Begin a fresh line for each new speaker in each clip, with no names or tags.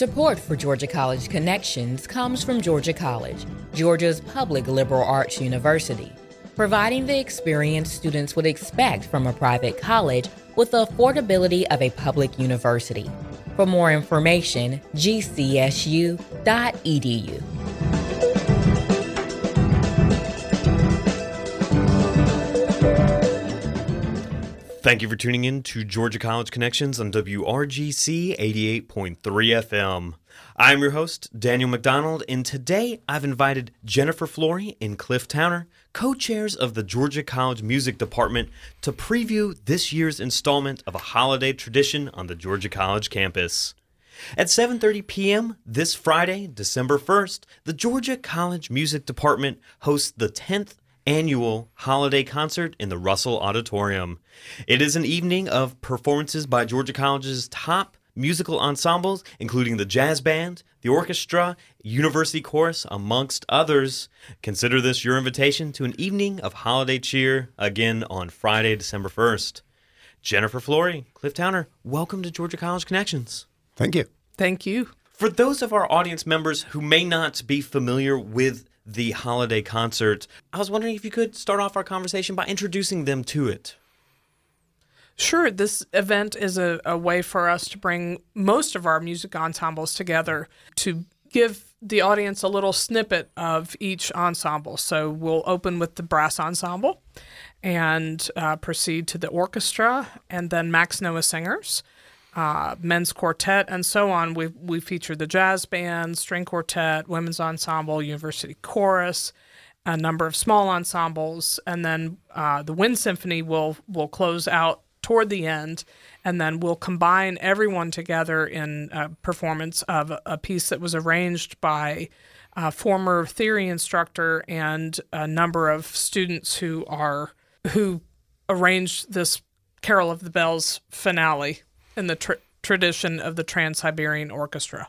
Support for Georgia College Connections comes from Georgia College, Georgia's public liberal arts university, providing the experience students would expect from a private college with the affordability of a public university. For more information, gcsu.edu.
Thank you for tuning in to Georgia College Connections on WRGC 88.3 FM. I'm your host, Daniel McDonald, and today I've invited Jennifer Flory and Cliff Towner, co chairs of the Georgia College Music Department, to preview this year's installment of a holiday tradition on the Georgia College campus. At 7:30 p.m. this Friday, December 1st, the Georgia College Music Department hosts the 10th annual holiday concert in the Russell Auditorium. It is an evening of performances by Georgia College's top musical ensembles, including the jazz band, the orchestra, university chorus, amongst others. Consider this your invitation to an evening of holiday cheer again on Friday, December 1st. Jennifer Flory, Cliff Towner, welcome to Georgia College Connections.
Thank you.
Thank you.
For those of our audience members who may not be familiar with the holiday concert. I was wondering if you could start off our conversation by introducing them to it.
Sure, this event is a, a way for us to bring most of our music ensembles together to give the audience a little snippet of each ensemble. So we'll open with the brass ensemble and uh, proceed to the orchestra and then Max Noah Singers uh, men's quartet, and so on. We we feature the jazz band, string quartet, women's ensemble, university chorus, a number of small ensembles, and then uh, the wind symphony will will close out toward the end, and then we'll combine everyone together in a performance of a piece that was arranged by a former theory instructor and a number of students who are who arranged this Carol of the Bells finale in the tr- tradition of the Trans Siberian Orchestra.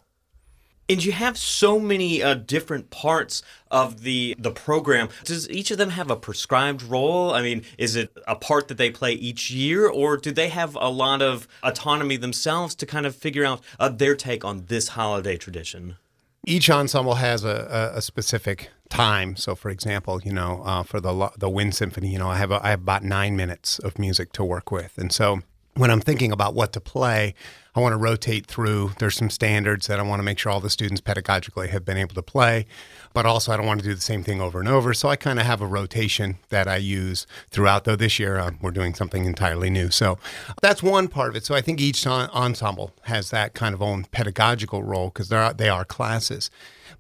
And you have so many uh, different parts of the the program. Does each of them have a prescribed role? I mean, is it a part that they play each year, or do they have a lot of autonomy themselves to kind of figure out uh, their take on this holiday tradition?
Each ensemble has a, a, a specific time. So, for example, you know, uh, for the the wind symphony, you know, I have a, I have about nine minutes of music to work with, and so when I'm thinking about what to play, I want to rotate through. There's some standards that I want to make sure all the students pedagogically have been able to play, but also I don't want to do the same thing over and over. So I kind of have a rotation that I use throughout. Though this year uh, we're doing something entirely new, so that's one part of it. So I think each ensemble has that kind of own pedagogical role because they are they are classes.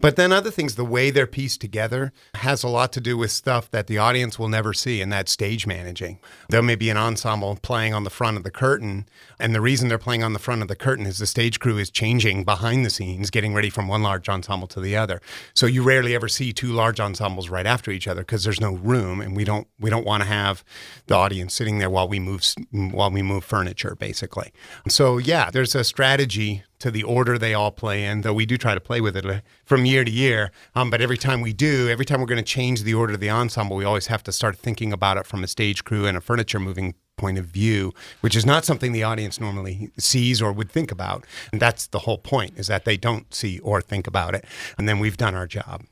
But then other things, the way they're pieced together has a lot to do with stuff that the audience will never see, and that's stage managing. There may be an ensemble playing on the front of the curtain, and the reason they're playing on the front of the curtain is the stage crew is changing behind the scenes, getting ready from one large ensemble to the other. So you rarely ever see two large ensembles right after each other because there's no room, and we don't we don't want to have the audience sitting there while we move while we move furniture, basically. So yeah, there's a strategy to the order they all play in, though we do try to play with it uh, from year to year. Um, but every time we do, every time we're going to change the order of the ensemble, we always have to start thinking about it from a stage crew and a furniture moving point of view, which is not something the audience normally sees or would think about. And that's the whole point, is that they don't see or think about it. And then we've done our job.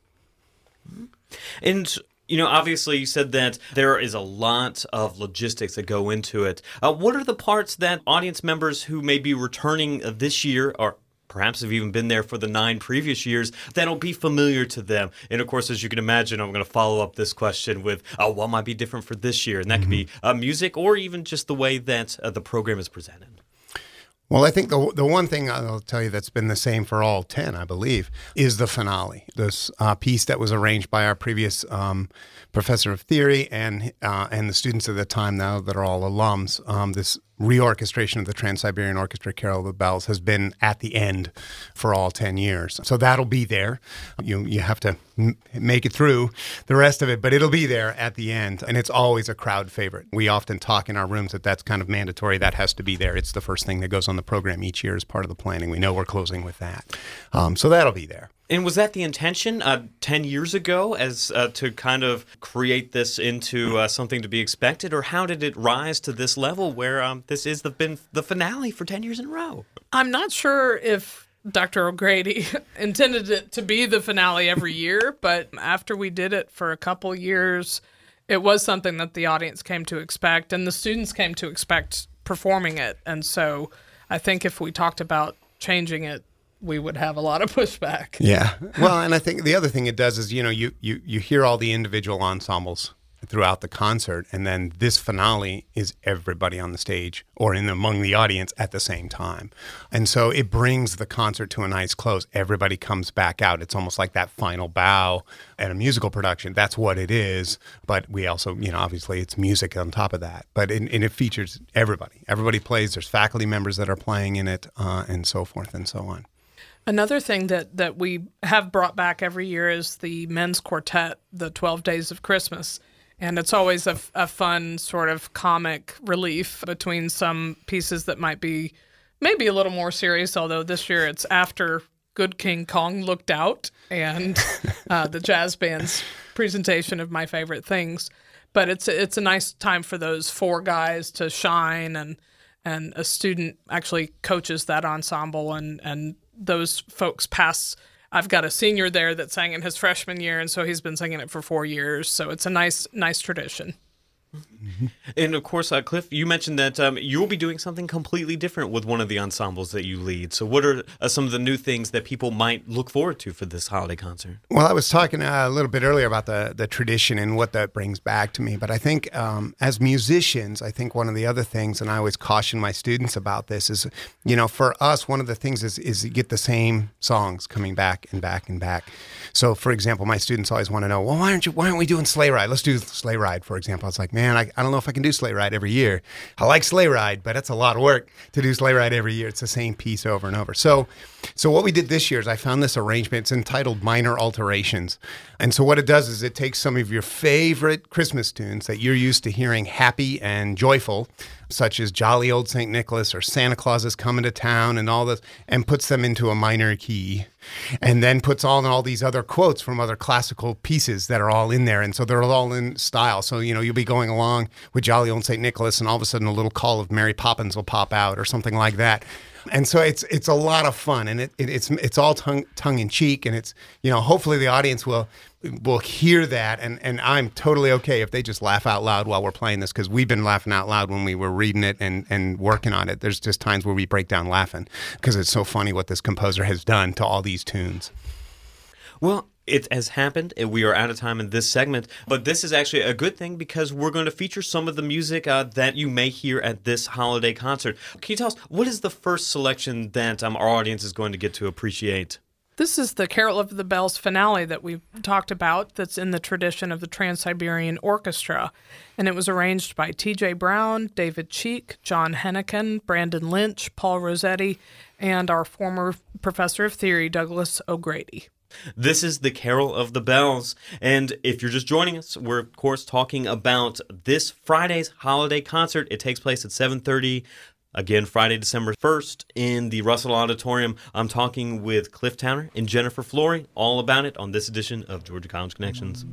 And you know, obviously, you said that there is a lot of logistics that go into it. Uh, what are the parts that audience members who may be returning this year or perhaps have even been there for the nine previous years that'll be familiar to them and of course as you can imagine i'm going to follow up this question with uh, what might be different for this year and that mm-hmm. could be uh, music or even just the way that uh, the program is presented
well, I think the the one thing I'll tell you that's been the same for all ten, I believe, is the finale. This uh, piece that was arranged by our previous um, professor of theory and uh, and the students at the time now that are all alums. Um, this reorchestration of the Trans Siberian Orchestra Carol of the Bells has been at the end for all 10 years. So that'll be there. You, you have to m- make it through the rest of it, but it'll be there at the end. And it's always a crowd favorite. We often talk in our rooms that that's kind of mandatory. That has to be there. It's the first thing that goes on the program each year as part of the planning. We know we're closing with that. Um, so that'll be there.
And was that the intention uh, 10 years ago as uh, to kind of create this into uh, something to be expected? Or how did it rise to this level where um, this is the, been the finale for 10 years in a row?
I'm not sure if Dr. O'Grady intended it to be the finale every year, but after we did it for a couple years, it was something that the audience came to expect and the students came to expect performing it. And so I think if we talked about changing it, we would have a lot of pushback.
Yeah. Well, and I think the other thing it does is, you know, you you you hear all the individual ensembles throughout the concert and then this finale is everybody on the stage or in among the audience at the same time. And so it brings the concert to a nice close. Everybody comes back out. It's almost like that final bow at a musical production. That's what it is, but we also, you know, obviously it's music on top of that. But it, and it features everybody. Everybody plays. There's faculty members that are playing in it uh, and so forth and so on.
Another thing that, that we have brought back every year is the men's quartet, the 12 Days of Christmas. And it's always a, a fun sort of comic relief between some pieces that might be maybe a little more serious, although this year it's after Good King Kong looked out and uh, the jazz band's presentation of my favorite things. But it's it's a nice time for those four guys to shine and and a student actually coaches that ensemble and and those folks pass I've got a senior there that sang in his freshman year, and so he's been singing it for four years. So it's a nice, nice tradition.
And of course, uh, Cliff, you mentioned that um, you'll be doing something completely different with one of the ensembles that you lead. So, what are uh, some of the new things that people might look forward to for this holiday concert?
Well, I was talking uh, a little bit earlier about the the tradition and what that brings back to me. But I think um, as musicians, I think one of the other things, and I always caution my students about this, is you know, for us, one of the things is is you get the same songs coming back and back and back. So, for example, my students always want to know, well, why aren't you? Why aren't we doing Sleigh Ride? Let's do Sleigh Ride, for example. I was like, man, I, I don't know if I can do Sleigh Ride every year. I like Sleigh Ride, but that's a lot of work to do Sleigh Ride every year. It's the same piece over and over. So, so what we did this year is I found this arrangement. It's entitled Minor Alterations, and so what it does is it takes some of your favorite Christmas tunes that you're used to hearing happy and joyful such as Jolly Old St. Nicholas or Santa Claus is Coming to Town and all this, and puts them into a minor key. And then puts on all these other quotes from other classical pieces that are all in there. And so they're all in style. So, you know, you'll be going along with Jolly Old St. Nicholas, and all of a sudden a little call of Mary Poppins will pop out or something like that and so it's it's a lot of fun and it, it, it's it's all tongue tongue in cheek and it's you know hopefully the audience will will hear that and and I'm totally okay if they just laugh out loud while we're playing this because we've been laughing out loud when we were reading it and and working on it. There's just times where we break down laughing because it's so funny what this composer has done to all these tunes.
Well it has happened. We are out of time in this segment, but this is actually a good thing because we're going to feature some of the music uh, that you may hear at this holiday concert. Can you tell us what is the first selection that um, our audience is going to get to appreciate?
This is the Carol of the Bells finale that we've talked about, that's in the tradition of the Trans Siberian Orchestra. And it was arranged by T.J. Brown, David Cheek, John Hennigan, Brandon Lynch, Paul Rossetti, and our former professor of theory, Douglas O'Grady.
This is the Carol of the Bells. And if you're just joining us, we're of course talking about this Friday's holiday concert. It takes place at 7:30 Again, Friday, December 1st in the Russell Auditorium. I'm talking with Cliff Towner and Jennifer Flory all about it on this edition of Georgia College Connections.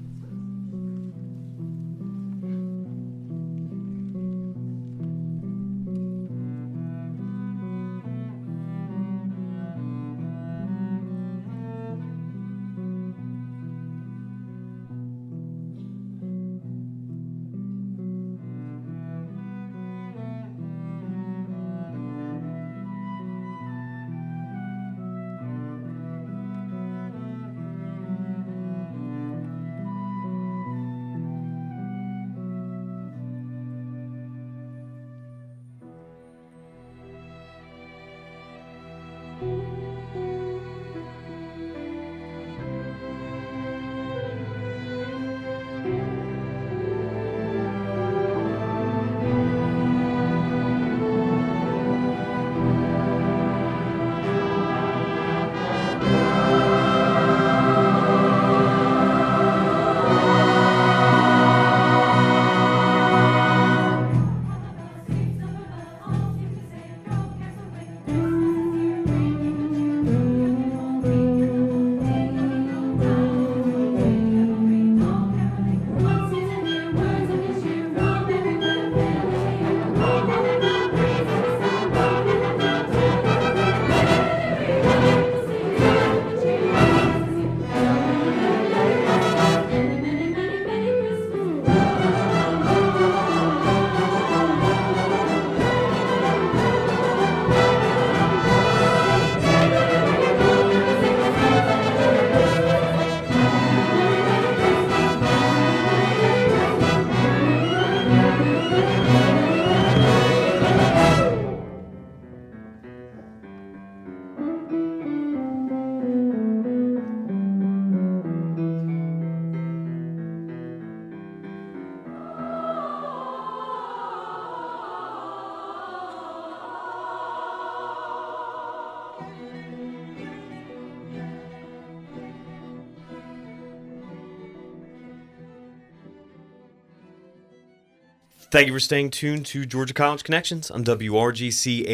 Thank you for staying tuned to Georgia College Connections on WRGC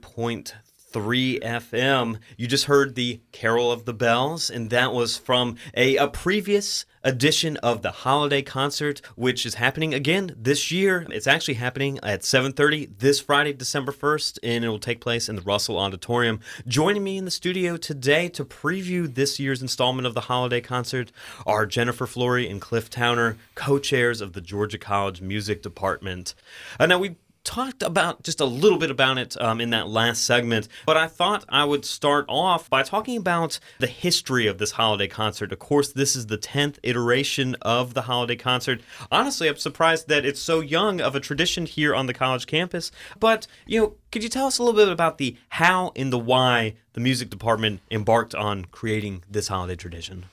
88.3 FM. You just heard the Carol of the Bells, and that was from a, a previous edition of the holiday concert which is happening again this year. It's actually happening at 7.30 this friday december 1st and it will take place in the russell auditorium. Joining me in the studio today to preview this year's installment of the holiday concert are jennifer flory and cliff towner co-chairs of the georgia college music department. Uh, now we talked about just a little bit about it um, in that last segment, but I thought I would start off by talking about the history of this holiday concert. Of course, this is the 10th iteration of the holiday concert. Honestly, I'm surprised that it's so young of a tradition here on the college campus. But, you know, could you tell us a little bit about the how and the why the music department embarked on creating this holiday tradition?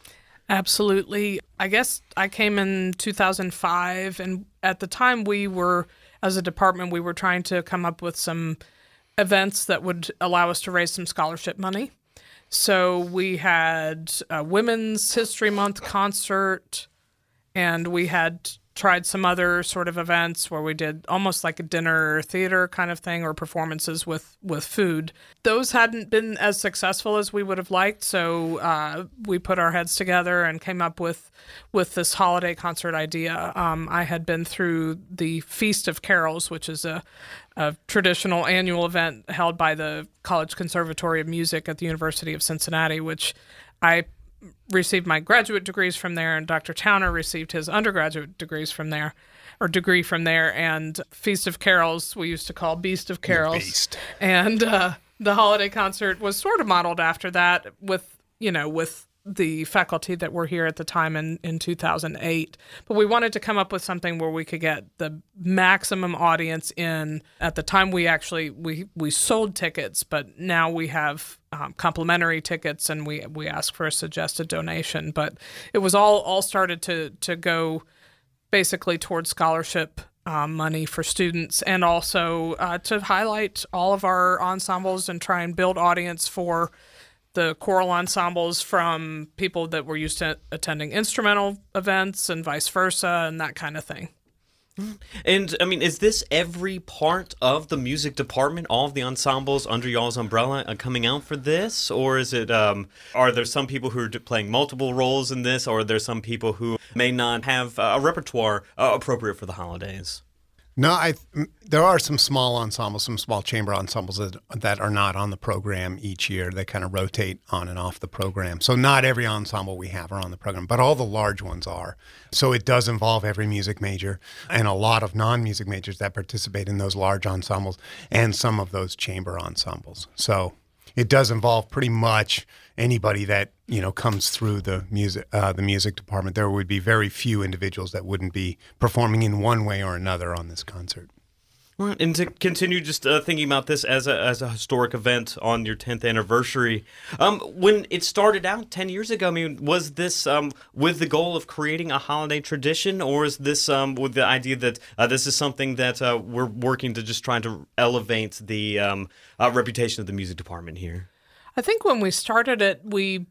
Absolutely. I guess I came in 2005, and at the time we were as a department, we were trying to come up with some events that would allow us to raise some scholarship money. So we had a Women's History Month concert, and we had tried some other sort of events where we did almost like a dinner theater kind of thing or performances with with food. Those hadn't been as successful as we would have liked so uh, we put our heads together and came up with with this holiday concert idea. Um, i had been through the feast of carols which is a, a traditional annual event held by the college conservatory of music at the university of cincinnati which I received my graduate degrees from there, and Dr. Towner received his undergraduate degrees from there, or degree from there. And Feast of Carols, we used to call Beast of Carols.
Beast.
And uh, the holiday concert was sort of modeled after that, with you know, with the faculty that were here at the time in, in 2008. But we wanted to come up with something where we could get the maximum audience in. At the time, we actually we we sold tickets, but now we have um, complimentary tickets, and we we ask for a suggested donation. But it was all all started to to go basically towards scholarship um, money for students and also uh, to highlight all of our ensembles and try and build audience for the choral ensembles from people that were used to attending instrumental events and vice versa and that kind of thing.
And I mean, is this every part of the music department, all of the ensembles under y'all's umbrella uh, coming out for this? Or is it, um, are there some people who are playing multiple roles in this, or are there some people who may not have uh, a repertoire uh, appropriate for the holidays?
No, I there are some small ensembles, some small chamber ensembles that that are not on the program each year. They kind of rotate on and off the program. So not every ensemble we have are on the program, but all the large ones are. So it does involve every music major and a lot of non-music majors that participate in those large ensembles and some of those chamber ensembles. So it does involve pretty much anybody that you know comes through the music uh, the music department. There would be very few individuals that wouldn't be performing in one way or another on this concert.
And to continue just uh, thinking about this as a, as a historic event on your 10th anniversary, um, when it started out 10 years ago, I mean, was this um, with the goal of creating a holiday tradition, or is this um, with the idea that uh, this is something that uh, we're working to just trying to elevate the um, uh, reputation of the music department here?
I think when we started it, we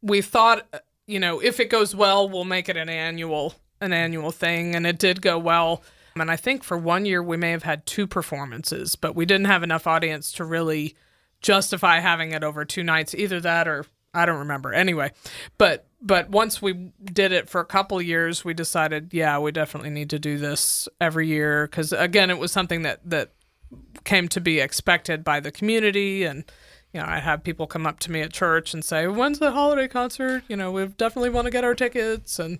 we thought, you know, if it goes well, we'll make it an annual an annual thing, and it did go well and I think for one year we may have had two performances, but we didn't have enough audience to really justify having it over two nights. Either that or I don't remember. Anyway, but but once we did it for a couple years, we decided, yeah, we definitely need to do this every year because again, it was something that that came to be expected by the community and you know, I have people come up to me at church and say, "When's the holiday concert?" You know, we definitely want to get our tickets, and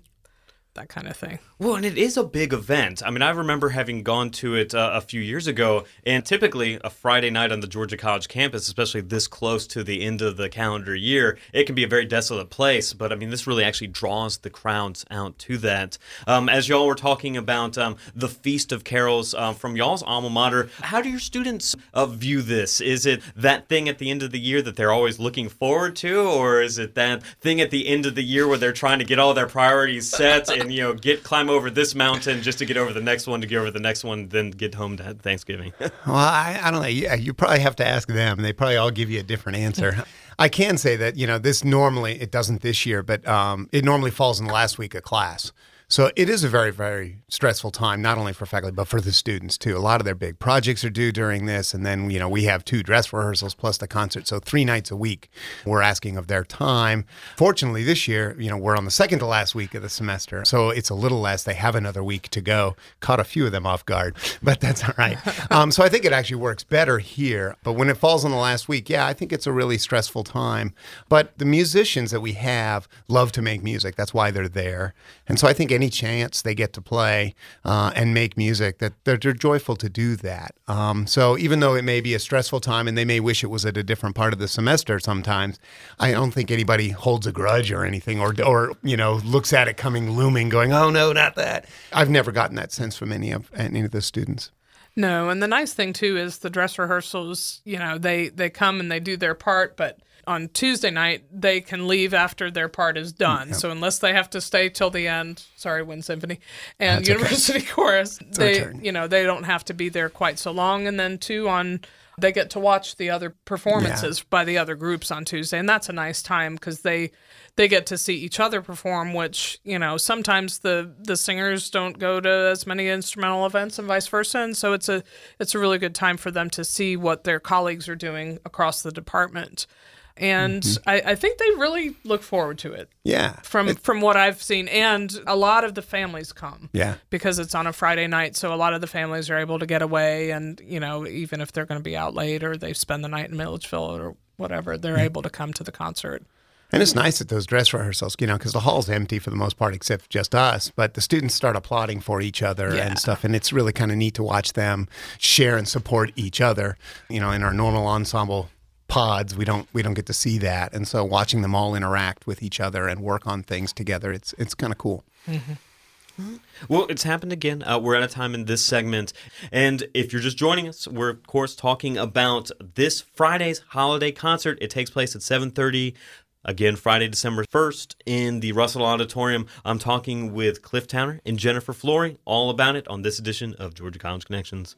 that kind of thing.
Well, and it is a big event. I mean, I remember having gone to it uh, a few years ago, and typically a Friday night on the Georgia College campus, especially this close to the end of the calendar year, it can be a very desolate place. But I mean, this really actually draws the crowds out to that. Um, as y'all were talking about um, the Feast of Carols uh, from y'all's alma mater, how do your students uh, view this? Is it that thing at the end of the year that they're always looking forward to, or is it that thing at the end of the year where they're trying to get all their priorities set? and you know get climb over this mountain just to get over the next one to get over the next one, then get home to Thanksgiving.
well, I, I don't know. You, you probably have to ask them. They probably all give you a different answer. I can say that you know this normally it doesn't this year, but um, it normally falls in the last week of class. So it is a very, very stressful time, not only for faculty, but for the students too. A lot of their big projects are due during this. And then, you know, we have two dress rehearsals plus the concert. So three nights a week we're asking of their time. Fortunately, this year, you know, we're on the second to last week of the semester. So it's a little less. They have another week to go. Caught a few of them off guard, but that's all right. Um, so I think it actually works better here. But when it falls on the last week, yeah, I think it's a really stressful time. But the musicians that we have love to make music. That's why they're there. And so I think any chance they get to play uh, and make music, that they're, they're joyful to do that. Um, so even though it may be a stressful time and they may wish it was at a different part of the semester sometimes, I don't think anybody holds a grudge or anything or, or you know, looks at it coming looming going, oh, no, not that. I've never gotten that sense from any of, any of the students.
No, and the nice thing too is the dress rehearsals, you know, they they come and they do their part, but on Tuesday night they can leave after their part is done. Yep. So unless they have to stay till the end, sorry, Wind Symphony and That's University okay. Chorus, it's they you know, they don't have to be there quite so long and then two on they get to watch the other performances yeah. by the other groups on Tuesday and that's a nice time cuz they they get to see each other perform which you know sometimes the the singers don't go to as many instrumental events and vice versa and so it's a it's a really good time for them to see what their colleagues are doing across the department and mm-hmm. I, I, think they really look forward to it.
Yeah,
from it, from what I've seen, and a lot of the families come.
Yeah,
because it's on a Friday night, so a lot of the families are able to get away, and you know, even if they're going to be out late or they spend the night in Milledgeville or whatever, they're mm-hmm. able to come to the concert.
And it's nice at those dress rehearsals, you know, because the hall's empty for the most part, except just us. But the students start applauding for each other yeah. and stuff, and it's really kind of neat to watch them share and support each other. You know, in our normal ensemble pods, we don't we don't get to see that, and so watching them all interact with each other and work on things together, it's it's kind of cool. Mm-hmm.
Well, it's happened again. Uh, we're at a time in this segment. And if you're just joining us, we're of course talking about this Friday's holiday concert. It takes place at 7:30 Again, Friday, December 1st in the Russell Auditorium. I'm talking with Cliff Towner and Jennifer Flory all about it on this edition of Georgia College Connections.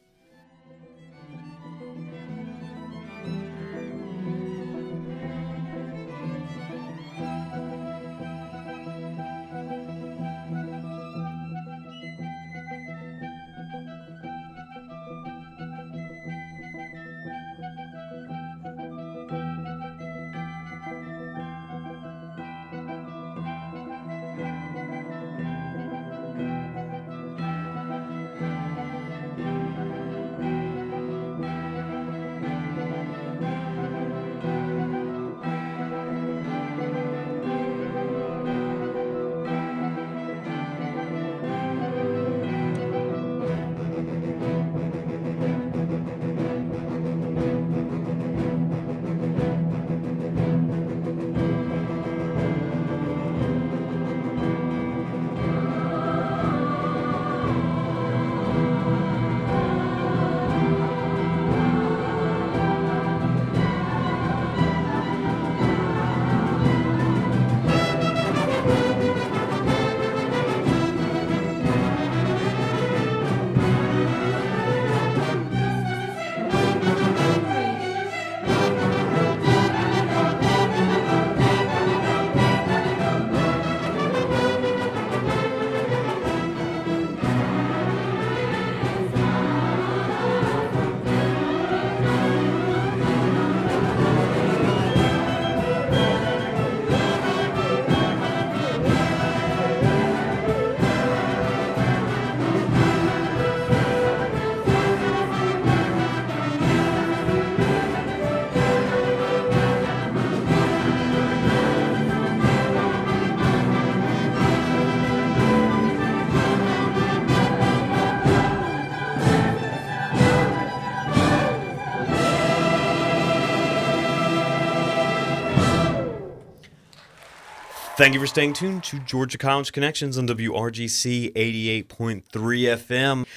Thank you for staying tuned to Georgia College Connections on WRGC 88.3 FM.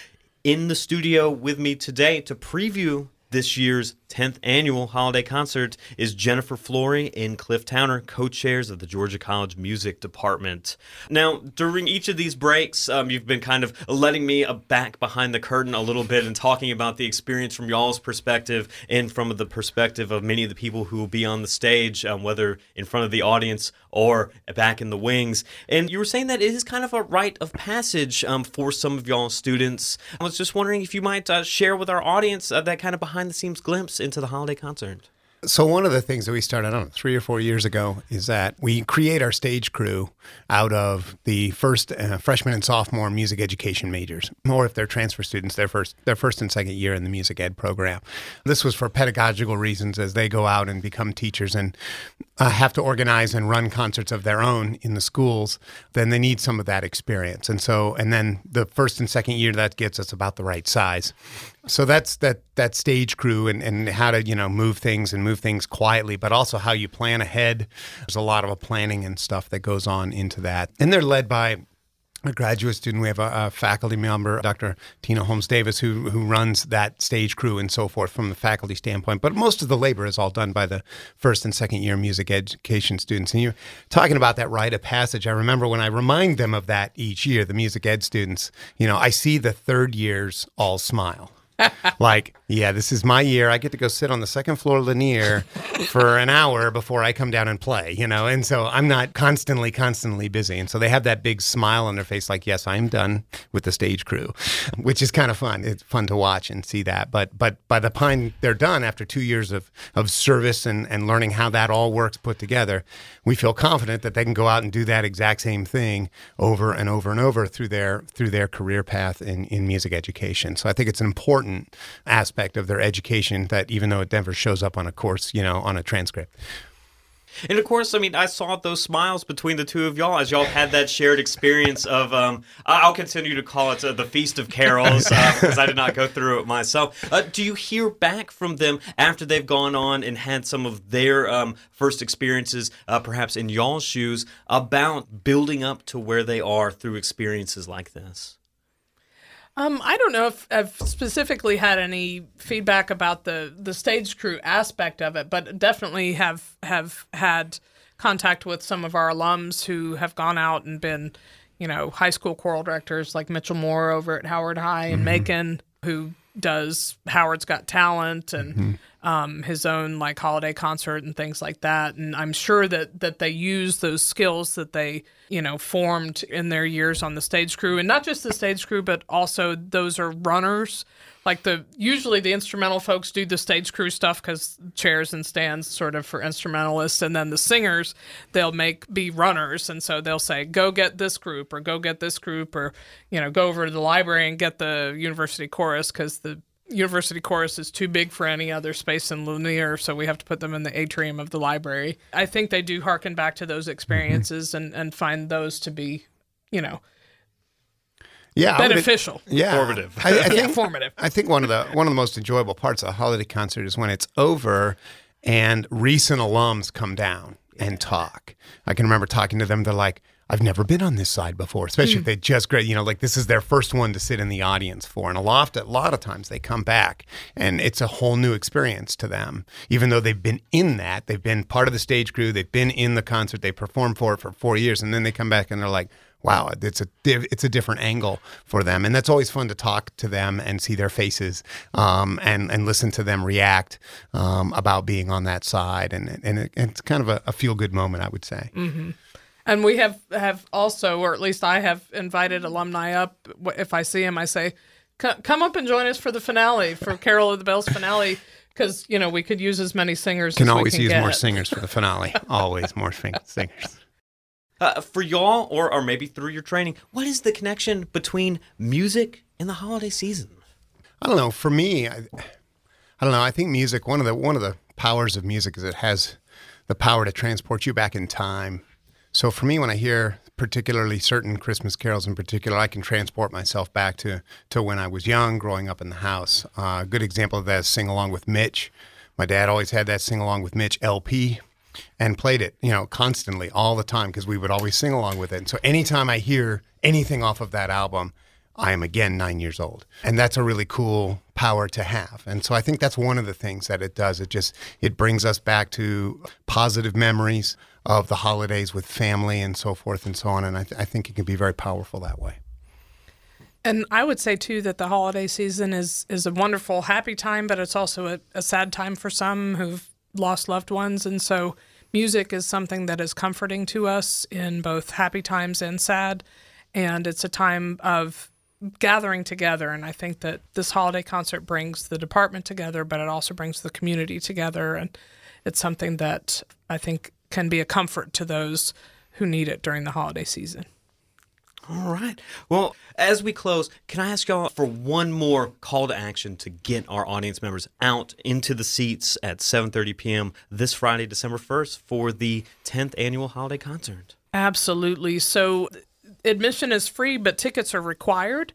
In the studio with me today to preview this year's 10th annual holiday concert is Jennifer Flory and Cliff Towner, co chairs of the Georgia College Music Department. Now, during each of these breaks, um, you've been kind of letting me uh, back behind the curtain a little bit and talking about the experience from y'all's perspective and from the perspective of many of the people who will be on the stage, um, whether in front of the audience or back in the wings. And you were saying that it is kind of a rite of passage um, for some of y'all students. I was just wondering if you might uh, share with our audience uh, that kind of behind the scenes glimpse into the holiday concert.
So one of the things that we started, I don't know, three or four years ago, is that we create our stage crew out of the first uh, freshman and sophomore music education majors, or if they're transfer students, their first their first and second year in the music ed program. This was for pedagogical reasons as they go out and become teachers and uh, have to organize and run concerts of their own in the schools. Then they need some of that experience, and so and then the first and second year that gets us about the right size. So that's that that stage crew and, and how to you know move things and move things quietly, but also how you plan ahead. There's a lot of planning and stuff that goes on into that, and they're led by a graduate student. We have a, a, faculty member, Dr. Tina Holmes Davis, who who runs that stage crew and so forth from the faculty standpoint. But most of the labor is all done by the first and second year music education students. And you're talking about that rite of passage. I remember when I remind them of that each year, the music ed students. You know, I see the third years all smile like, yeah, this is my year. I get to go sit on the second floor Lanier for an hour before I come down and play, you know? And so I'm not constantly, constantly busy. And so they have that big smile on their face, like, yes, I'm done with the stage crew, which is kind of fun. It's fun to watch and see that. But but by the time they're done after two years of, of service and, and learning how that all works put together, we feel confident that they can go out and do that exact same thing over and over and over through their through their career path in, in music education. So I think it's an important aspect of their education that even though it never shows up on a course, you know, on a transcript.
And of course, I mean, I saw those smiles between the two of y'all as y'all had that shared experience of, um, I'll continue to call it uh, the Feast of Carols because uh, I did not go through it myself. Uh, do you hear back from them after they've gone on and had some of their um, first experiences, uh, perhaps in y'all's shoes, about building up to where they are through experiences like this?
Um, I don't know if I've specifically had any feedback about the the stage crew aspect of it, but definitely have have had contact with some of our alums who have gone out and been, you know, high school choral directors like Mitchell Moore over at Howard High and mm-hmm. Macon, who does Howard's Got Talent and mm-hmm um, his own like holiday concert and things like that. And I'm sure that that they use those skills that they you know formed in their years on the stage crew, and not just the stage crew, but also those are runners. Like the usually the instrumental folks do the stage crew stuff because chairs and stands sort of for instrumentalists, and then the singers they'll make be runners, and so they'll say go get this group or go get this group or you know go over to the library and get the university chorus because the University Chorus is too big for any other space in Lanier, so we have to put them in the atrium of the library. I think they do harken back to those experiences mm-hmm. and, and find those to be, you know,
yeah,
beneficial,
would, yeah,
formative.
I, I think,
yeah, formative.
I think one of the one of the most enjoyable parts of a holiday concert is when it's over and recent alums come down and talk. I can remember talking to them. They're like, I've never been on this side before, especially mm. if they just great, you know, like this is their first one to sit in the audience for. And a lot, a lot of times they come back and it's a whole new experience to them, even though they've been in that, they've been part of the stage crew, they've been in the concert, they performed for it for four years, and then they come back and they're like, wow, it's a it's a different angle for them, and that's always fun to talk to them and see their faces um, and and listen to them react um, about being on that side, and and it, it's kind of a, a feel good moment, I would say.
Mm-hmm. And we have have also, or at least I have invited alumni up. If I see them, I say, "Come up and join us for the finale, for Carol of the Bells finale." Because you know we could use as many singers. As we can
always
can
use
get.
more singers for the finale. always more singers.
Uh, for y'all, or or maybe through your training, what is the connection between music and the holiday season?
I don't know. For me, I, I don't know. I think music. One of the one of the powers of music is it has the power to transport you back in time so for me, when I hear particularly certain Christmas carols in particular, I can transport myself back to, to when I was young, growing up in the house. Uh, a good example of that is Sing Along with Mitch. My dad always had that Sing Along with Mitch LP and played it, you know, constantly all the time because we would always sing along with it. And so anytime I hear anything off of that album, I am again nine years old. And that's a really cool power to have. And so I think that's one of the things that it does. It just it brings us back to positive memories of the holidays with family and so forth and so on. And I, th- I think it can be very powerful that way.
And I would say too that the holiday season is is a wonderful, happy time, but it's also a, a sad time for some who've lost loved ones. And so music is something that is comforting to us in both happy times and sad. And it's a time of gathering together. And I think that this holiday concert brings the department together, but it also brings the community together. And it's something that I think can be a comfort to those who need it during the holiday season.
All right. Well, as we close, can I ask y'all for one more call to action to get our audience members out into the seats at 7:30 p.m. this Friday, December 1st for the 10th annual holiday concert?
Absolutely. So admission is free, but tickets are required.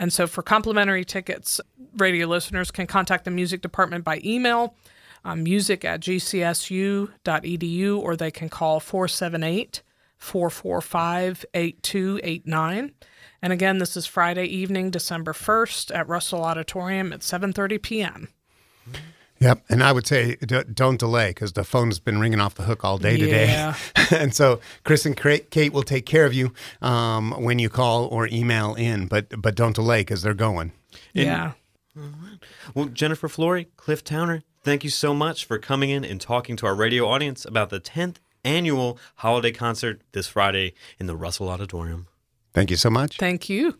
And so for complimentary tickets, radio listeners can contact the music department by email, um, music at gcsu.edu, or they can call 478 445 8289. And again, this is Friday evening, December 1st at Russell Auditorium at 7:30 p.m.
Yep, and I would say d- don't delay because the phone's been ringing off the hook all day
Yeah.
today, and so Chris and Kate will take care of you um, when you call or email in. But but don't delay because they're going.
yeah.
Well, Jennifer Flory, Cliff Towner, thank you so much for coming in and talking to our radio audience about the 10th annual holiday concert this Friday in the Russell Auditorium.
Thank you so much.
Thank you.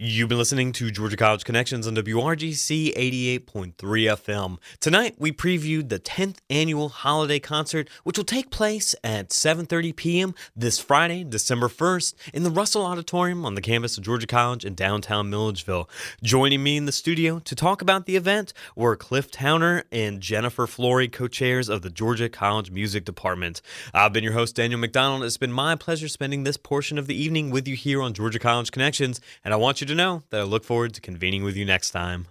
You've been listening to Georgia College Connections on WRGC 88.3 FM. Tonight we previewed the 10th annual holiday concert which will take place at 7:30 p.m. this Friday, December 1st in the Russell Auditorium on the campus of Georgia College in downtown Milledgeville. Joining me in the studio to talk about the event were Cliff Towner and Jennifer Flory, co-chairs of the Georgia College Music Department. I've been your host Daniel McDonald. It's been my pleasure spending this portion of the evening with you here on Georgia College Connections, and I want you to know that I look forward to convening with you next time.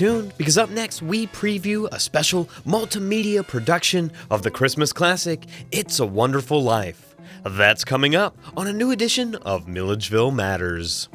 Tuned because up next we preview a special multimedia production of the Christmas classic It's a Wonderful Life. That's coming up on a new edition of Milledgeville Matters.